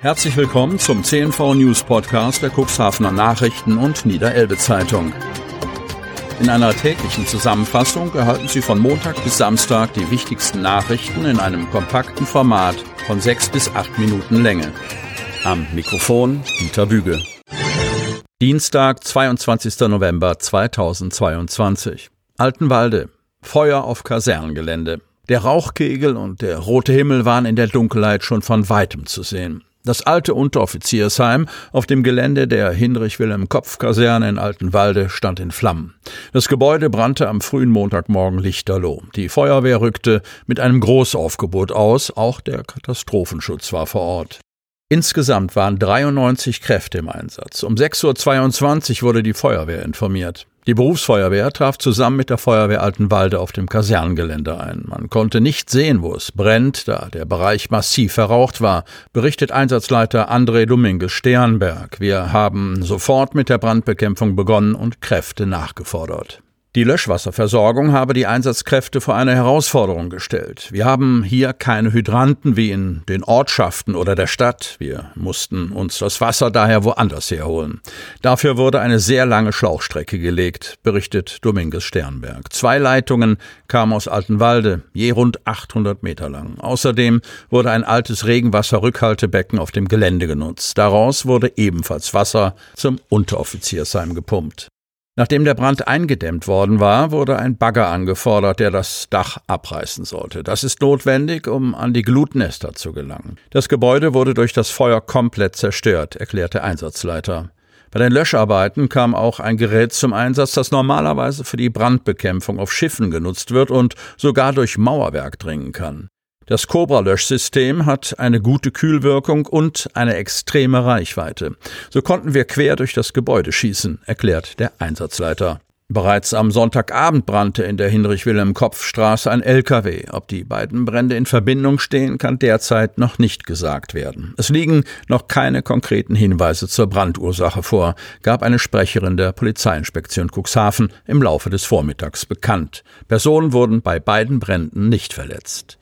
Herzlich willkommen zum CNV News Podcast der Cuxhavener Nachrichten und Niederelbe Zeitung. In einer täglichen Zusammenfassung erhalten Sie von Montag bis Samstag die wichtigsten Nachrichten in einem kompakten Format von sechs bis acht Minuten Länge. Am Mikrofon Dieter Büge. Dienstag, 22. November 2022. Altenwalde. Feuer auf Kasernengelände. Der Rauchkegel und der rote Himmel waren in der Dunkelheit schon von weitem zu sehen. Das alte Unteroffiziersheim auf dem Gelände der Hinrich-Wilhelm-Kopf-Kaserne in Altenwalde stand in Flammen. Das Gebäude brannte am frühen Montagmorgen lichterloh. Die Feuerwehr rückte mit einem Großaufgebot aus, auch der Katastrophenschutz war vor Ort. Insgesamt waren 93 Kräfte im Einsatz. Um 6.22 Uhr wurde die Feuerwehr informiert. Die Berufsfeuerwehr traf zusammen mit der Feuerwehr Altenwalde auf dem Kasernengelände ein. Man konnte nicht sehen, wo es brennt, da der Bereich massiv verraucht war, berichtet Einsatzleiter André Dominguez Sternberg. Wir haben sofort mit der Brandbekämpfung begonnen und Kräfte nachgefordert. Die Löschwasserversorgung habe die Einsatzkräfte vor eine Herausforderung gestellt. Wir haben hier keine Hydranten wie in den Ortschaften oder der Stadt. Wir mussten uns das Wasser daher woanders herholen. Dafür wurde eine sehr lange Schlauchstrecke gelegt, berichtet Dominguez Sternberg. Zwei Leitungen kamen aus Altenwalde, je rund 800 Meter lang. Außerdem wurde ein altes Regenwasserrückhaltebecken auf dem Gelände genutzt. Daraus wurde ebenfalls Wasser zum Unteroffiziersheim gepumpt. Nachdem der Brand eingedämmt worden war, wurde ein Bagger angefordert, der das Dach abreißen sollte. Das ist notwendig, um an die Glutnester zu gelangen. Das Gebäude wurde durch das Feuer komplett zerstört, erklärte Einsatzleiter. Bei den Löscharbeiten kam auch ein Gerät zum Einsatz, das normalerweise für die Brandbekämpfung auf Schiffen genutzt wird und sogar durch Mauerwerk dringen kann. Das Cobra-Löschsystem hat eine gute Kühlwirkung und eine extreme Reichweite. So konnten wir quer durch das Gebäude schießen, erklärt der Einsatzleiter. Bereits am Sonntagabend brannte in der Hinrich-Wilhelm-Kopf-Straße ein LKW. Ob die beiden Brände in Verbindung stehen, kann derzeit noch nicht gesagt werden. Es liegen noch keine konkreten Hinweise zur Brandursache vor, gab eine Sprecherin der Polizeiinspektion Cuxhaven im Laufe des Vormittags bekannt. Personen wurden bei beiden Bränden nicht verletzt.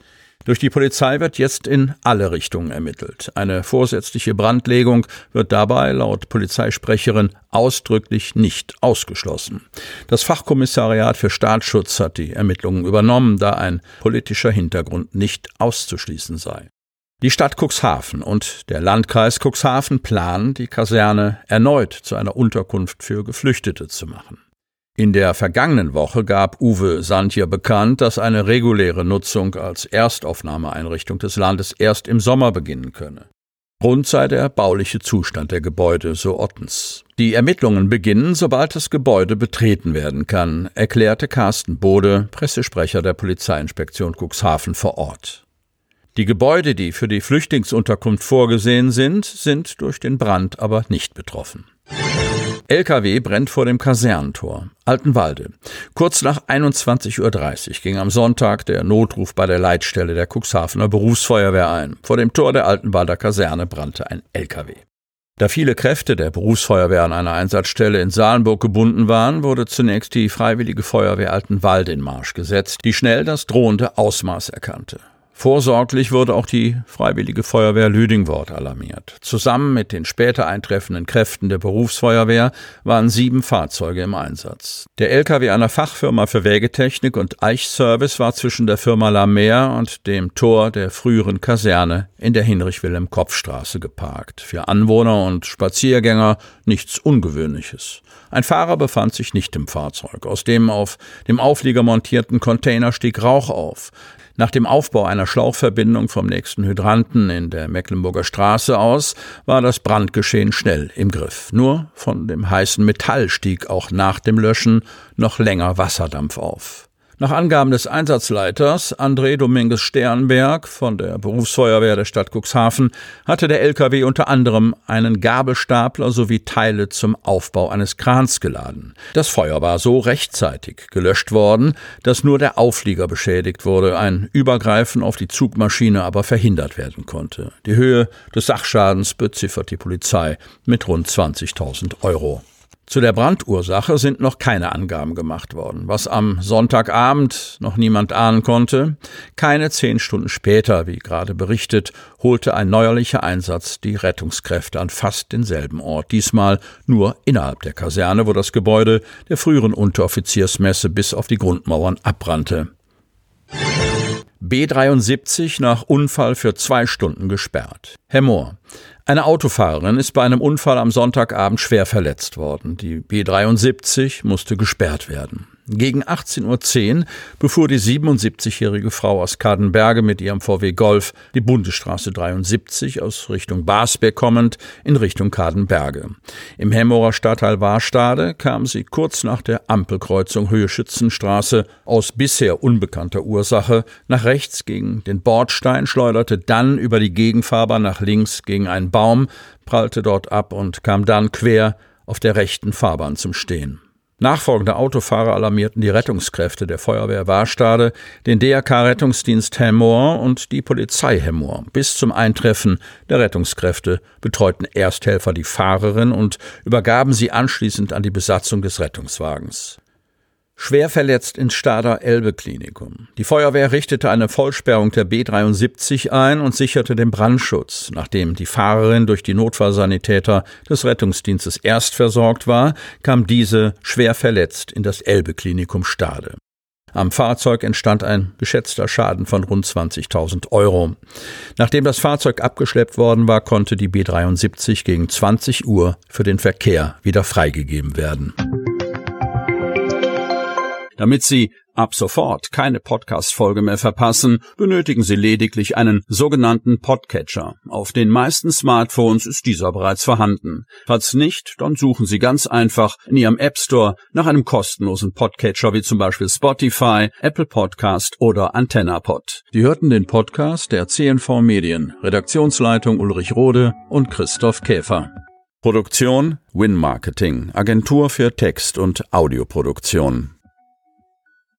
Durch die Polizei wird jetzt in alle Richtungen ermittelt. Eine vorsätzliche Brandlegung wird dabei laut Polizeisprecherin ausdrücklich nicht ausgeschlossen. Das Fachkommissariat für Staatsschutz hat die Ermittlungen übernommen, da ein politischer Hintergrund nicht auszuschließen sei. Die Stadt Cuxhaven und der Landkreis Cuxhaven planen, die Kaserne erneut zu einer Unterkunft für Geflüchtete zu machen. In der vergangenen Woche gab Uwe Santier bekannt, dass eine reguläre Nutzung als Erstaufnahmeeinrichtung des Landes erst im Sommer beginnen könne. Grund sei der bauliche Zustand der Gebäude, so Ottens. Die Ermittlungen beginnen, sobald das Gebäude betreten werden kann, erklärte Carsten Bode, Pressesprecher der Polizeiinspektion Cuxhaven vor Ort. Die Gebäude, die für die Flüchtlingsunterkunft vorgesehen sind, sind durch den Brand aber nicht betroffen. LKW brennt vor dem Kasernentor. Altenwalde. Kurz nach 21.30 Uhr ging am Sonntag der Notruf bei der Leitstelle der Cuxhavener Berufsfeuerwehr ein. Vor dem Tor der Altenwalder Kaserne brannte ein LKW. Da viele Kräfte der Berufsfeuerwehr an einer Einsatzstelle in Salenburg gebunden waren, wurde zunächst die Freiwillige Feuerwehr Altenwalde in Marsch gesetzt, die schnell das drohende Ausmaß erkannte. Vorsorglich wurde auch die Freiwillige Feuerwehr Lüdingwort alarmiert. Zusammen mit den später eintreffenden Kräften der Berufsfeuerwehr waren sieben Fahrzeuge im Einsatz. Der LKW einer Fachfirma für Wägetechnik und Eichservice war zwischen der Firma Lamer und dem Tor der früheren Kaserne in der Hinrich-Wilhelm-Kopf-Straße geparkt. Für Anwohner und Spaziergänger nichts Ungewöhnliches. Ein Fahrer befand sich nicht im Fahrzeug. Aus dem auf dem Auflieger montierten Container stieg Rauch auf. Nach dem Aufbau einer Schlauchverbindung vom nächsten Hydranten in der Mecklenburger Straße aus war das Brandgeschehen schnell im Griff. Nur von dem heißen Metall stieg auch nach dem Löschen noch länger Wasserdampf auf. Nach Angaben des Einsatzleiters André Dominguez Sternberg von der Berufsfeuerwehr der Stadt Cuxhaven hatte der LKW unter anderem einen Gabelstapler sowie Teile zum Aufbau eines Krans geladen. Das Feuer war so rechtzeitig gelöscht worden, dass nur der Auflieger beschädigt wurde, ein Übergreifen auf die Zugmaschine aber verhindert werden konnte. Die Höhe des Sachschadens beziffert die Polizei mit rund 20.000 Euro. Zu der Brandursache sind noch keine Angaben gemacht worden. Was am Sonntagabend noch niemand ahnen konnte, keine zehn Stunden später, wie gerade berichtet, holte ein neuerlicher Einsatz die Rettungskräfte an fast denselben Ort, diesmal nur innerhalb der Kaserne, wo das Gebäude der früheren Unteroffiziersmesse bis auf die Grundmauern abbrannte. B73 nach Unfall für zwei Stunden gesperrt. Herr Mohr, eine Autofahrerin ist bei einem Unfall am Sonntagabend schwer verletzt worden. Die B73 musste gesperrt werden. Gegen 18.10 Uhr befuhr die 77-jährige Frau aus Kadenberge mit ihrem VW Golf die Bundesstraße 73 aus Richtung Basbeck kommend in Richtung Kadenberge. Im Hemmerer Stadtteil Warstade kam sie kurz nach der Ampelkreuzung Höhe Schützenstraße aus bisher unbekannter Ursache nach rechts gegen den Bordstein, schleuderte dann über die Gegenfahrbahn nach links gegen einen Baum, prallte dort ab und kam dann quer auf der rechten Fahrbahn zum Stehen. Nachfolgende Autofahrer alarmierten die Rettungskräfte der Feuerwehr Warstade, den DRK-Rettungsdienst Hemmoor und die Polizei Hemmoor. Bis zum Eintreffen der Rettungskräfte betreuten Ersthelfer die Fahrerin und übergaben sie anschließend an die Besatzung des Rettungswagens. Schwer verletzt ins Stader Elbe Klinikum. Die Feuerwehr richtete eine Vollsperrung der B73 ein und sicherte den Brandschutz. Nachdem die Fahrerin durch die Notfallsanitäter des Rettungsdienstes erst versorgt war, kam diese schwer verletzt in das Elbe Klinikum Stade. Am Fahrzeug entstand ein geschätzter Schaden von rund 20.000 Euro. Nachdem das Fahrzeug abgeschleppt worden war, konnte die B73 gegen 20 Uhr für den Verkehr wieder freigegeben werden. Damit Sie ab sofort keine Podcast-Folge mehr verpassen, benötigen Sie lediglich einen sogenannten Podcatcher. Auf den meisten Smartphones ist dieser bereits vorhanden. Falls nicht, dann suchen Sie ganz einfach in Ihrem App Store nach einem kostenlosen Podcatcher wie zum Beispiel Spotify, Apple Podcast oder AntennaPod. Sie hörten den Podcast der CNV Medien, Redaktionsleitung Ulrich Rode und Christoph Käfer. Produktion Win Marketing, Agentur für Text- und Audioproduktion.